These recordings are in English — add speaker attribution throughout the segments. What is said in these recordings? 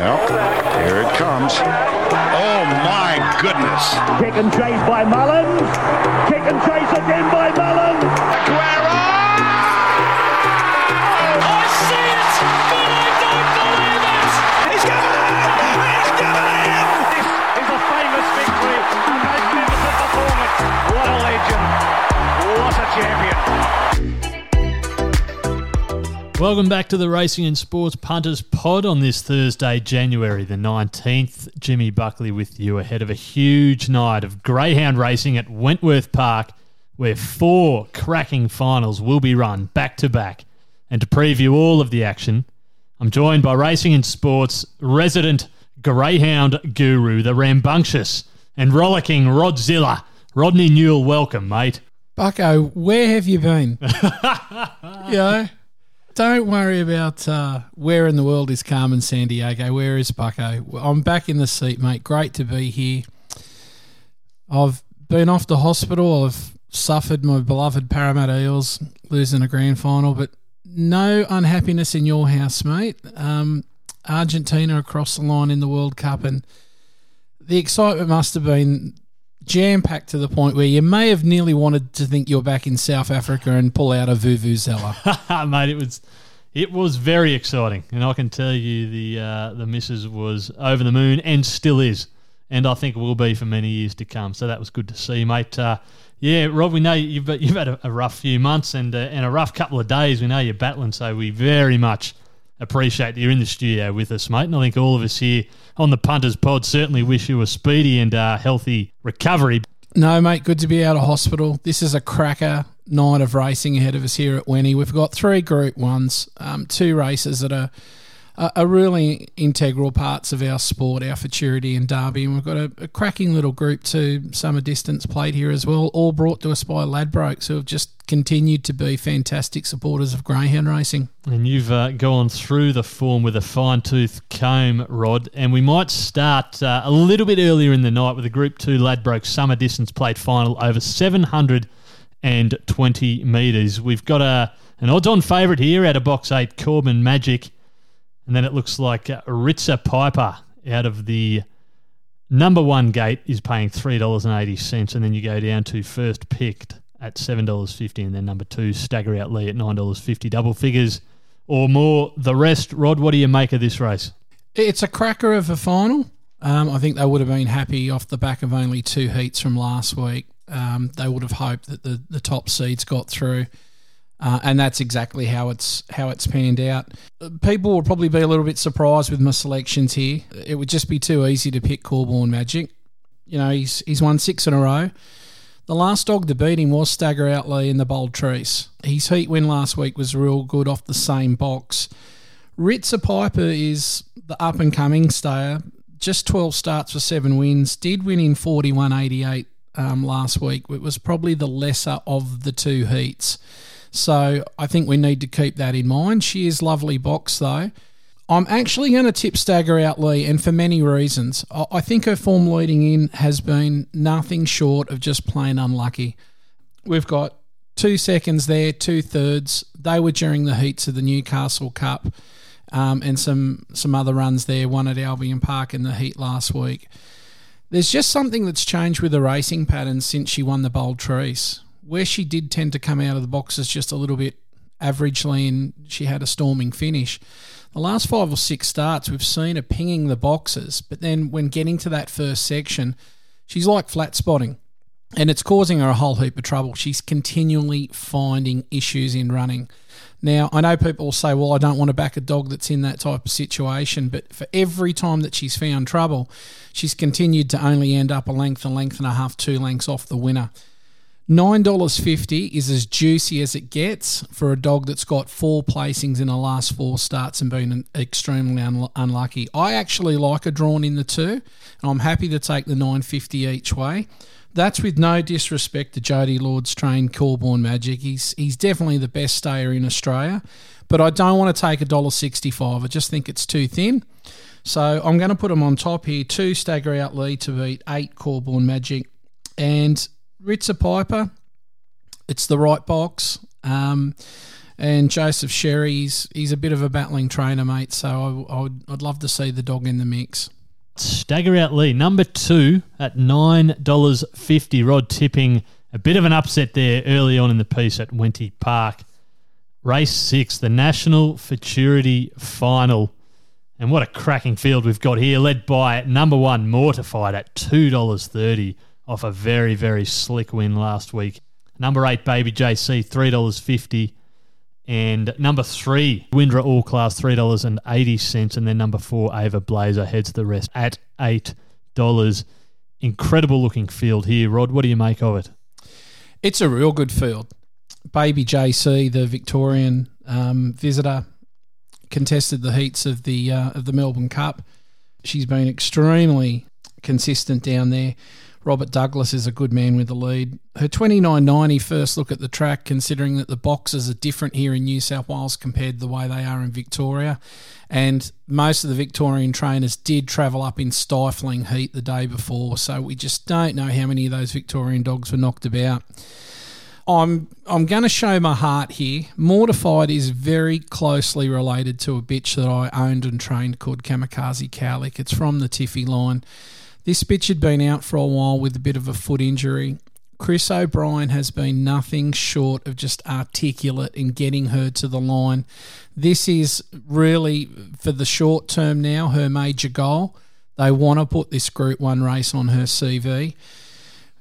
Speaker 1: Well, here it comes. Oh my goodness.
Speaker 2: Kick and chase by Mullins. Kick and chase again by Mullins.
Speaker 1: Aguero!
Speaker 3: Oh, I see it, but I don't believe it.
Speaker 1: He's given it! He's given it!
Speaker 2: This is a famous victory, a magnificent performance. What a legend. What a champion.
Speaker 4: Welcome back to the Racing and Sports Punters Pod on this Thursday, January the 19th. Jimmy Buckley with you ahead of a huge night of greyhound racing at Wentworth Park, where four cracking finals will be run back to back. And to preview all of the action, I'm joined by Racing and Sports resident greyhound guru, the rambunctious and rollicking Rodzilla. Rodney Newell, welcome, mate.
Speaker 5: Bucko, where have you been? you know, don't worry about uh, where in the world is Carmen Sandiego. Where is Bucko? I'm back in the seat, mate. Great to be here. I've been off the hospital. I've suffered my beloved Parramatta Eels losing a grand final, but no unhappiness in your house, mate. Um, Argentina across the line in the World Cup, and the excitement must have been jam packed to the point where you may have nearly wanted to think you're back in South Africa and pull out a vuvuzela.
Speaker 4: mate, it was it was very exciting, and I can tell you the uh, the missus was over the moon and still is, and I think will be for many years to come. So that was good to see, mate. Uh, yeah, Rob, we know you've you've had a, a rough few months and uh, and a rough couple of days. We know you're battling, so we very much appreciate you're in the studio with us, mate. And I think all of us here on the Punters Pod certainly wish you a speedy and uh, healthy recovery.
Speaker 5: no, mate, good to be out of hospital. This is a cracker night of racing ahead of us here at Wenny. We've got three Group Ones, um, two races that are are really integral parts of our sport, our futurity and derby, and we've got a, a cracking little Group Two summer distance plate here as well, all brought to us by Ladbrokes, who have just continued to be fantastic supporters of greyhound racing.
Speaker 4: And you've uh, gone through the form with a fine tooth comb, Rod. And we might start uh, a little bit earlier in the night with a Group 2 Ladbrokes Summer Distance Plate final over 720 metres. We've got a, an odds on favourite here out of box 8, Corbin Magic. And then it looks like uh, Ritza Piper out of the number one gate is paying $3.80. And then you go down to first picked at $7.50. And then number two, Stagger Out Lee at $9.50. Double figures or more. The rest, Rod, what do you make of this race?
Speaker 5: It's a cracker of a final. Um, I think they would have been happy off the back of only two heats from last week. Um, they would have hoped that the, the top seeds got through, uh, and that's exactly how it's how it's panned out. People will probably be a little bit surprised with my selections here. It would just be too easy to pick Corborn Magic. You know, he's he's won six in a row. The last dog to beat him was Stagger Outley in the Bold Trease. His heat win last week was real good off the same box. Ritza Piper is the up and coming stayer. Just 12 starts for seven wins. Did win in 41.88 um, last week. It was probably the lesser of the two heats. So I think we need to keep that in mind. She is lovely box though. I'm actually going to tip Stagger out Lee, and for many reasons. I think her form leading in has been nothing short of just plain unlucky. We've got two seconds there, two thirds. They were during the heats of the Newcastle Cup, um, and some some other runs there. One at Albion Park in the heat last week. There's just something that's changed with the racing pattern since she won the Bold Trease, where she did tend to come out of the boxes just a little bit averagely, and she had a storming finish. The last five or six starts, we've seen her pinging the boxes, but then when getting to that first section, she's like flat spotting and it's causing her a whole heap of trouble. She's continually finding issues in running. Now, I know people will say, well, I don't want to back a dog that's in that type of situation, but for every time that she's found trouble, she's continued to only end up a length, a length and a half, two lengths off the winner. $9.50 is as juicy as it gets for a dog that's got four placings in the last four starts and been extremely un- unlucky. I actually like a drawn in the two, and I'm happy to take the 950 each way. That's with no disrespect to Jody Lord's trained Corborn Magic. He's he's definitely the best stayer in Australia, but I don't want to take a dollar sixty-five. I just think it's too thin. So I'm going to put him on top here. Two stagger out lead to beat eight Corborn Magic, and Ritza Piper. It's the right box. Um, And Joseph Sherry, he's, a bit of a battling trainer, mate. So I, I would, I'd love to see the dog in the mix.
Speaker 4: Stagger out Lee, number two at $9.50. Rod tipping a bit of an upset there early on in the piece at Wenty Park. Race six, the National Futurity Final. And what a cracking field we've got here, led by number one, Mortified at $2.30 off a very, very slick win last week. Number eight, Baby JC, $3.50. And number three, Windra All Class, $3.80. And then number four, Ava Blazer heads the rest at $8. Incredible looking field here. Rod, what do you make of it?
Speaker 5: It's a real good field. Baby JC, the Victorian um, visitor, contested the heats of the uh, of the Melbourne Cup. She's been extremely consistent down there. Robert Douglas is a good man with the lead. Her 29.90 first look at the track, considering that the boxes are different here in New South Wales compared to the way they are in Victoria. And most of the Victorian trainers did travel up in stifling heat the day before, so we just don't know how many of those Victorian dogs were knocked about. I'm I'm going to show my heart here. Mortified is very closely related to a bitch that I owned and trained called Kamikaze Cowlick. It's from the Tiffy line. This bitch had been out for a while with a bit of a foot injury. Chris O'Brien has been nothing short of just articulate in getting her to the line. This is really, for the short term now, her major goal. They want to put this Group 1 race on her CV.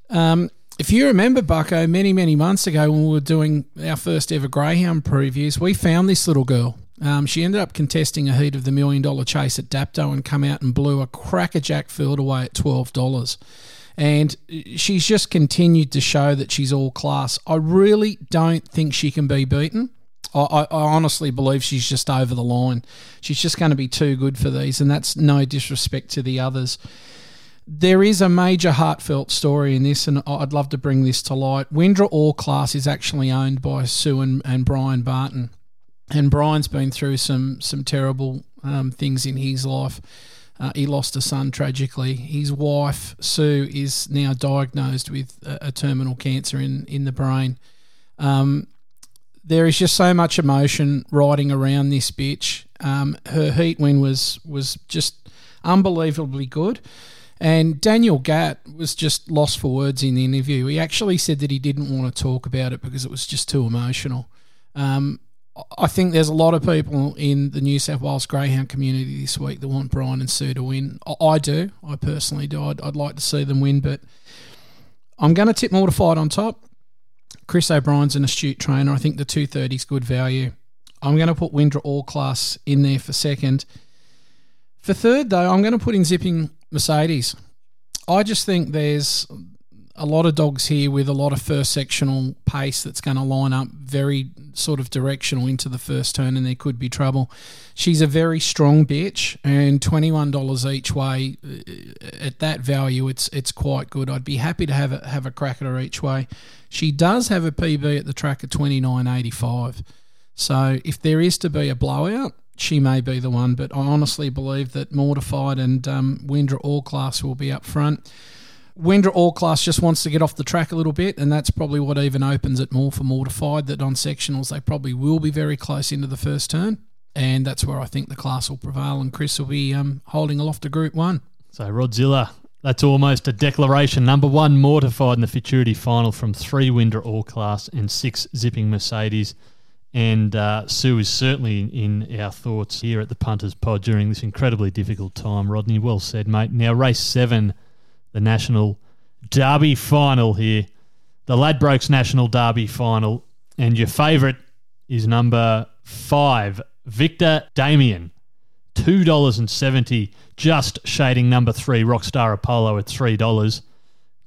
Speaker 5: Um, if you remember, Bucko, many, many months ago when we were doing our first ever Greyhound previews, we found this little girl. Um, she ended up contesting a heat of the million dollar chase at Dapto and come out and blew a crackerjack field away at twelve dollars. And she's just continued to show that she's all class. I really don't think she can be beaten. I, I, honestly believe she's just over the line. She's just going to be too good for these, and that's no disrespect to the others there is a major heartfelt story in this, and I'd love to bring this to light. Windra All Class is actually owned by Sue and, and Brian Barton, and Brian's been through some some terrible um, things in his life. Uh, he lost a son tragically. His wife Sue is now diagnosed with a, a terminal cancer in in the brain. Um, there is just so much emotion riding around this bitch. Um, her heat win was was just unbelievably good. And Daniel Gatt was just lost for words in the interview. He actually said that he didn't want to talk about it because it was just too emotional. Um, I think there's a lot of people in the New South Wales Greyhound community this week that want Brian and Sue to win. I do. I personally do. I'd, I'd like to see them win, but I'm going to tip Mortified on top. Chris O'Brien's an astute trainer. I think the 230 is good value. I'm going to put Windra All Class in there for second. For third, though, I'm going to put in Zipping Mercedes. I just think there's a lot of dogs here with a lot of first sectional pace that's going to line up very sort of directional into the first turn, and there could be trouble. She's a very strong bitch, and twenty one dollars each way uh, at that value, it's it's quite good. I'd be happy to have a have a crack at her each way. She does have a PB at the track of twenty nine eighty five. So if there is to be a blowout, she may be the one, but I honestly believe that Mortified and um, Windra All Class will be up front. Windra All Class just wants to get off the track a little bit, and that's probably what even opens it more for Mortified. That on sectionals they probably will be very close into the first turn, and that's where I think the class will prevail, and Chris will be um, holding aloft to Group One.
Speaker 4: So Rodzilla, that's almost a declaration. Number one, Mortified in the Futurity final from three Windra All Class and six Zipping Mercedes. And uh, Sue is certainly in our thoughts here at the Punters Pod during this incredibly difficult time. Rodney, well said, mate. Now, race seven, the National Derby final here. The Ladbrokes National Derby final. And your favourite is number five, Victor Damien. $2.70, just shading number three, Rockstar Apollo at $3.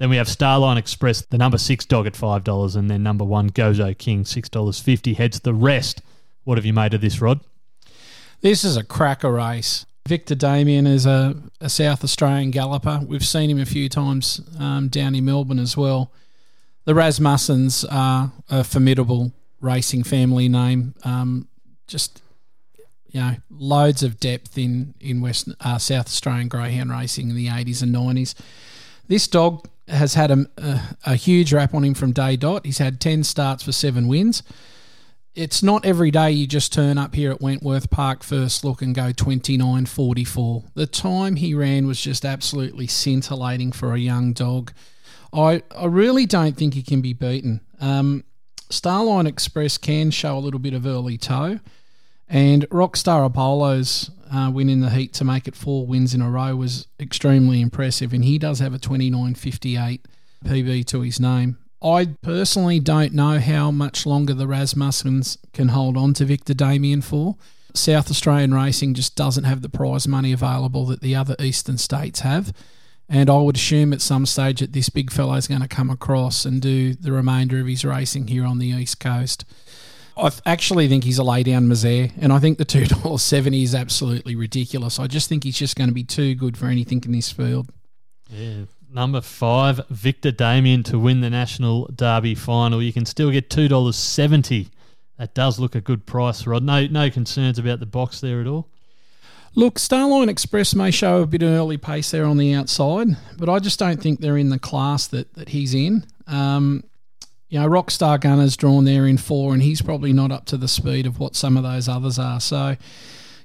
Speaker 4: Then we have Starline Express, the number six dog at five dollars, and then number one Gozo King six dollars fifty. Heads the rest. What have you made of this, Rod?
Speaker 5: This is a cracker race. Victor Damien is a, a South Australian galloper. We've seen him a few times um, down in Melbourne as well. The Rasmussens are a formidable racing family name. Um, just you know, loads of depth in in West uh, South Australian greyhound racing in the eighties and nineties. This dog has had a, a, a, huge rap on him from day dot. He's had 10 starts for seven wins. It's not every day you just turn up here at Wentworth Park first look and go 29.44. The time he ran was just absolutely scintillating for a young dog. I, I really don't think he can be beaten. Um, Starline Express can show a little bit of early toe, and Rockstar Apollo's uh, win in the heat to make it four wins in a row was extremely impressive, and he does have a 29.58 PB to his name. I personally don't know how much longer the Rasmussens can hold on to Victor Damien for. South Australian racing just doesn't have the prize money available that the other eastern states have. And I would assume at some stage that this big fellow is going to come across and do the remainder of his racing here on the east coast. I actually think he's a lay down misère, and I think the two dollars seventy is absolutely ridiculous. I just think he's just going to be too good for anything in this field.
Speaker 4: Yeah, number five, Victor Damien to win the National Derby final. You can still get two dollars seventy. That does look a good price, Rod. No, no concerns about the box there at all.
Speaker 5: Look, Starline Express may show a bit of early pace there on the outside, but I just don't think they're in the class that, that he's in. Um, you know, Rockstar Gunner's drawn there in four, and he's probably not up to the speed of what some of those others are. So,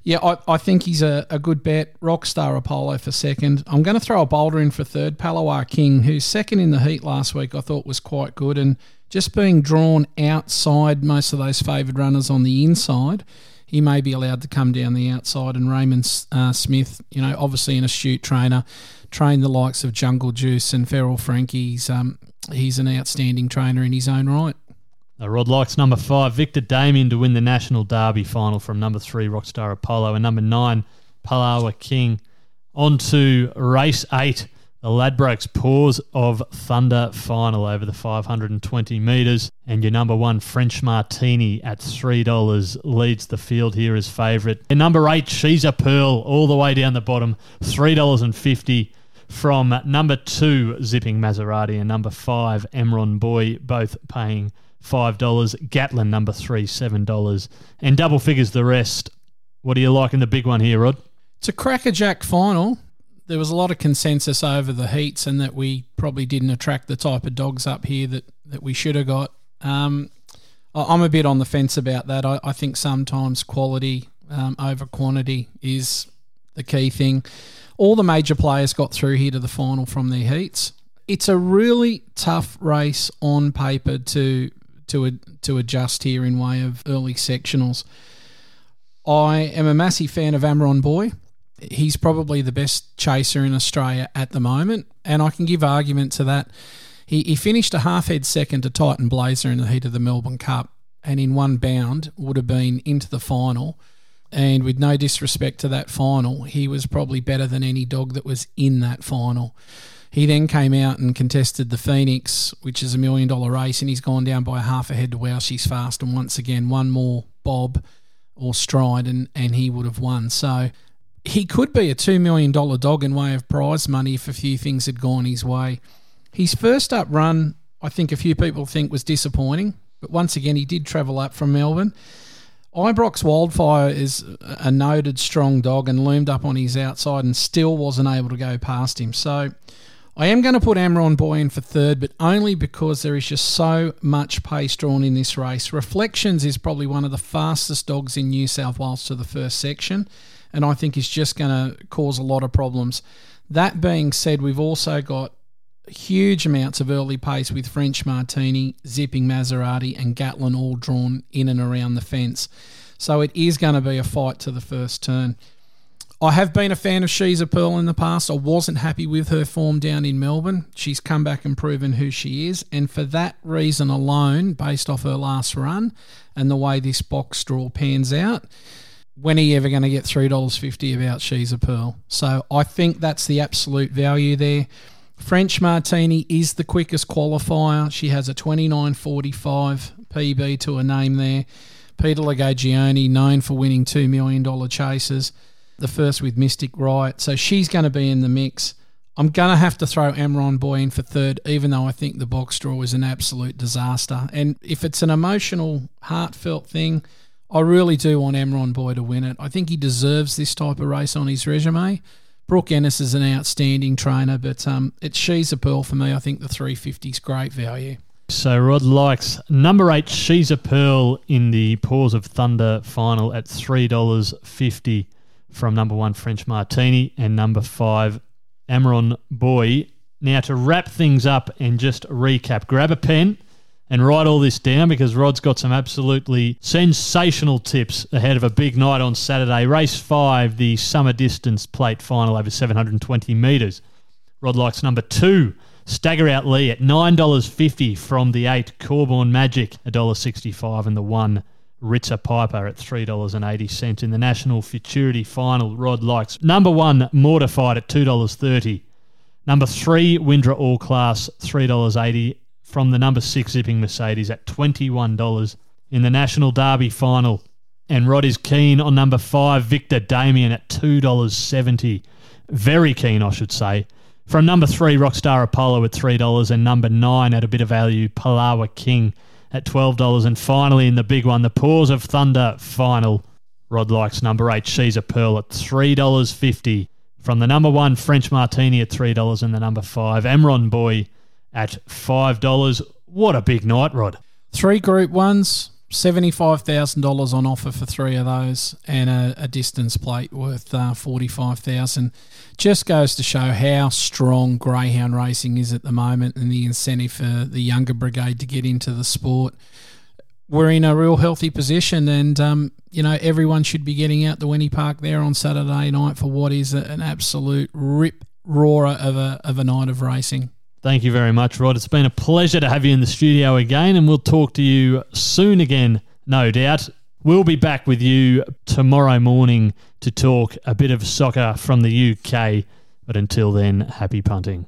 Speaker 5: yeah, I, I think he's a, a good bet. Rockstar Apollo for second. I'm going to throw a boulder in for third. Palawa King, who's second in the heat last week, I thought was quite good. And just being drawn outside most of those favoured runners on the inside, he may be allowed to come down the outside. And Raymond uh, Smith, you know, obviously an astute trainer, trained the likes of Jungle Juice and Feral Frankie's. Um, he's an outstanding trainer in his own right.
Speaker 4: Rod likes number five, Victor Damien to win the National Derby final from number three, Rockstar Apollo, and number nine, Palawa King. On to race eight, the Ladbrokes Paws of Thunder final over the 520 metres. And your number one, French Martini, at $3 leads the field here as favourite. And number eight, She's a Pearl, all the way down the bottom, $3.50 from number two, Zipping Maserati, and number five, Emron Boy, both paying $5. Gatlin, number three, $7. And double figures the rest. What do you like in the big one here, Rod?
Speaker 5: It's a crackerjack final. There was a lot of consensus over the heats and that we probably didn't attract the type of dogs up here that, that we should have got. Um, I'm a bit on the fence about that. I, I think sometimes quality um, over quantity is the key thing. All the major players got through here to the final from their heats. It's a really tough race on paper to to to adjust here in way of early sectionals. I am a massive fan of Amron Boy. He's probably the best chaser in Australia at the moment, and I can give argument to that. He, he finished a half head second to Titan Blazer in the heat of the Melbourne Cup, and in one bound would have been into the final. And with no disrespect to that final, he was probably better than any dog that was in that final. He then came out and contested the Phoenix, which is a million dollar race, and he's gone down by half a head to She's Fast. And once again, one more bob or stride, and, and he would have won. So he could be a $2 million dog in way of prize money if a few things had gone his way. His first up run, I think a few people think was disappointing, but once again, he did travel up from Melbourne. Ibrox Wildfire is a noted strong dog and loomed up on his outside and still wasn't able to go past him. So I am going to put Amron Boy in for third, but only because there is just so much pace drawn in this race. Reflections is probably one of the fastest dogs in New South Wales to the first section, and I think is just going to cause a lot of problems. That being said, we've also got huge amounts of early pace with French Martini, Zipping Maserati, and Gatlin all drawn in and around the fence. So it is going to be a fight to the first turn. I have been a fan of She's a Pearl in the past. I wasn't happy with her form down in Melbourne. She's come back and proven who she is. And for that reason alone, based off her last run and the way this box draw pans out, when are you ever going to get $3.50 about She's a Pearl? So I think that's the absolute value there. French Martini is the quickest qualifier. She has a 29.45 PB to her name there. Peter Lagogiannis, known for winning $2 million chases, the first with Mystic Riot. So she's going to be in the mix. I'm going to have to throw Amron Boy in for third, even though I think the box draw is an absolute disaster. And if it's an emotional, heartfelt thing, I really do want Amron Boy to win it. I think he deserves this type of race on his resume. Brooke Ennis is an outstanding trainer, but um, it's she's a pearl for me. I think the 350 is great value.
Speaker 4: So Rod likes number eight, She's a Pearl in the Paws of Thunder final at $3.50 from number one, French Martini, and number five, Amaron Boy. Now, to wrap things up and just recap, grab a pen and write all this down because Rod's got some absolutely sensational tips ahead of a big night on Saturday. Race five, the summer distance plate final over 720 metres. Rod likes number two, Stagger Out Lee at $9.50 from the eight, Corborn Magic, $1.65, and the one, Ritzer Piper at $3.80 in the National Futurity Final. Rod likes number one, Mortified at $2.30. Number three, Windra All Class, $3.80 from the number six Zipping Mercedes at $21 in the National Derby final. And Rod is keen on number five, Victor Damien at $2.70. Very keen, I should say. From number three, Rockstar Apollo at $3, and number nine at a bit of value, Palawa King at $12. And finally, in the big one, the Paws of Thunder final. Rod likes number eight, She's a Pearl at $3.50. From the number one, French Martini at $3, and the number five, Emron Boy at $5. What a big night, Rod.
Speaker 5: Three Group Ones, $75,000 on offer for three of those, and a, a distance plate worth uh, 45000 Just goes to show how strong greyhound racing is at the moment and the incentive for the younger brigade to get into the sport. We're in a real healthy position, and um, you know everyone should be getting out to Winnie Park there on Saturday night for what is an absolute rip roarer of a of a night of racing.
Speaker 4: Thank you very much, Rod. It's been a pleasure to have you in the studio again, and we'll talk to you soon again, no doubt. We'll be back with you tomorrow morning to talk a bit of soccer from the UK. But until then, happy punting.